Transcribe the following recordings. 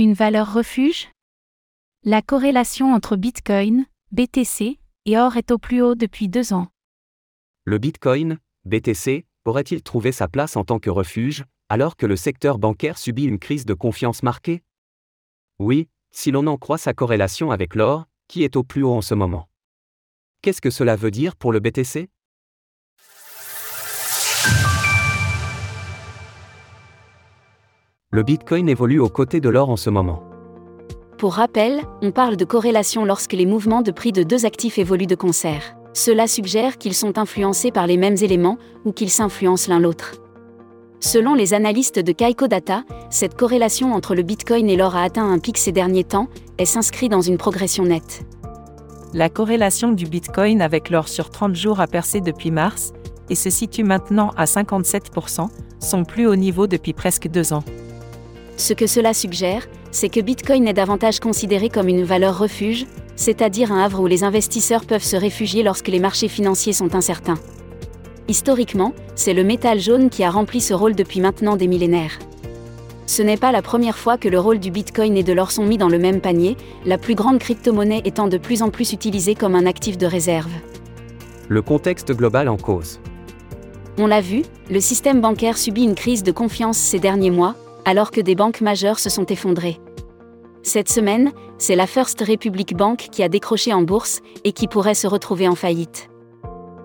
Une valeur refuge? La corrélation entre Bitcoin, BTC et or est au plus haut depuis deux ans. Le Bitcoin, BTC, aurait-il trouvé sa place en tant que refuge, alors que le secteur bancaire subit une crise de confiance marquée? Oui, si l'on en croit sa corrélation avec l'or, qui est au plus haut en ce moment. Qu'est-ce que cela veut dire pour le BTC Le Bitcoin évolue aux côtés de l'or en ce moment. Pour rappel, on parle de corrélation lorsque les mouvements de prix de deux actifs évoluent de concert. Cela suggère qu'ils sont influencés par les mêmes éléments ou qu'ils s'influencent l'un l'autre. Selon les analystes de Kaiko Data, cette corrélation entre le Bitcoin et l'or a atteint un pic ces derniers temps et s'inscrit dans une progression nette. La corrélation du Bitcoin avec l'or sur 30 jours a percé depuis mars et se situe maintenant à 57%, son plus haut niveau depuis presque deux ans. Ce que cela suggère, c'est que Bitcoin est davantage considéré comme une valeur refuge, c'est-à-dire un havre où les investisseurs peuvent se réfugier lorsque les marchés financiers sont incertains. Historiquement, c'est le métal jaune qui a rempli ce rôle depuis maintenant des millénaires. Ce n'est pas la première fois que le rôle du Bitcoin et de l'or sont mis dans le même panier, la plus grande crypto-monnaie étant de plus en plus utilisée comme un actif de réserve. Le contexte global en cause. On l'a vu, le système bancaire subit une crise de confiance ces derniers mois, alors que des banques majeures se sont effondrées. Cette semaine, c'est la First Republic Bank qui a décroché en bourse et qui pourrait se retrouver en faillite.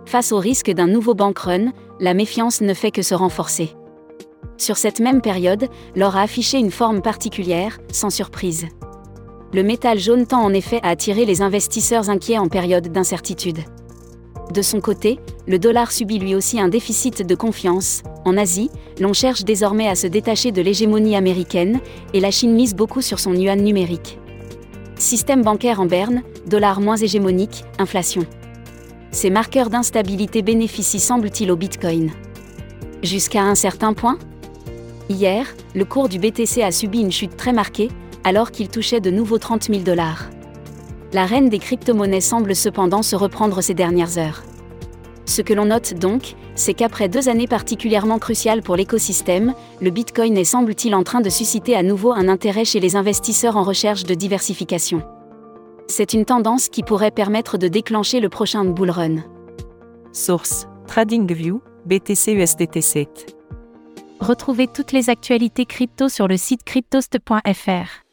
Face au risque d'un nouveau bank run, la méfiance ne fait que se renforcer. Sur cette même période, l'or a affiché une forme particulière, sans surprise. Le métal jaune tend en effet à attirer les investisseurs inquiets en période d'incertitude. De son côté, le dollar subit lui aussi un déficit de confiance. En Asie, l'on cherche désormais à se détacher de l'hégémonie américaine, et la Chine mise beaucoup sur son yuan numérique. Système bancaire en berne, dollar moins hégémonique, inflation. Ces marqueurs d'instabilité bénéficient semble-t-il au Bitcoin. Jusqu'à un certain point? Hier, le cours du BTC a subi une chute très marquée, alors qu'il touchait de nouveau 30 000 dollars la reine des crypto-monnaies semble cependant se reprendre ces dernières heures. Ce que l'on note donc, c'est qu'après deux années particulièrement cruciales pour l'écosystème, le Bitcoin est semble-t-il en train de susciter à nouveau un intérêt chez les investisseurs en recherche de diversification. C'est une tendance qui pourrait permettre de déclencher le prochain bull run. Source TradingView, BTC USDT 7. Retrouvez toutes les actualités crypto sur le site cryptost.fr.